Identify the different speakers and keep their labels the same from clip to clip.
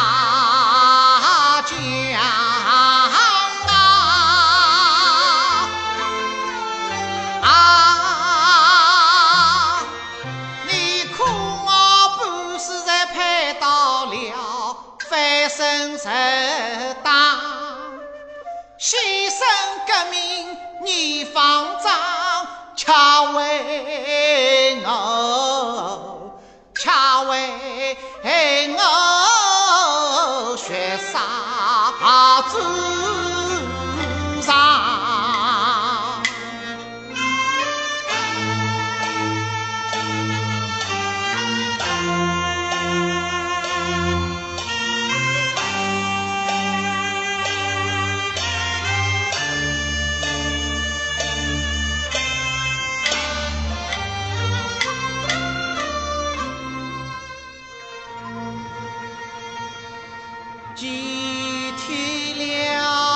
Speaker 1: 大江啊！你可熬半世才盼到了翻身入党，牺牲革命你方丈，却为我，却为我。傻子。集体了？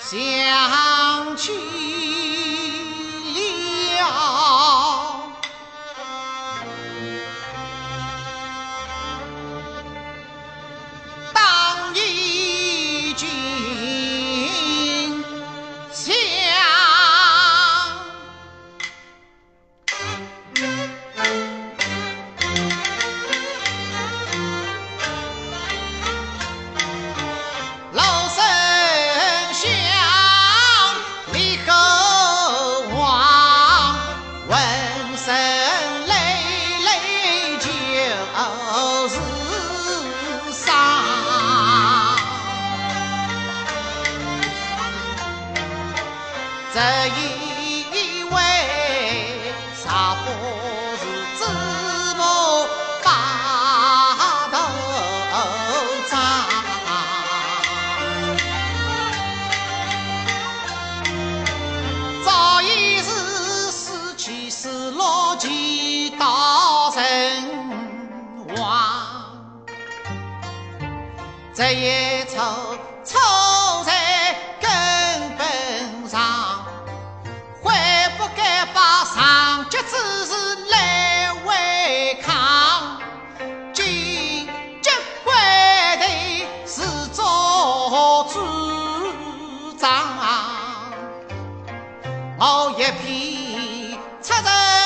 Speaker 1: 想起都是伤这一这一错错在根本上，悔不该把上级指示来违抗。今即归队是做主张，我一片出人。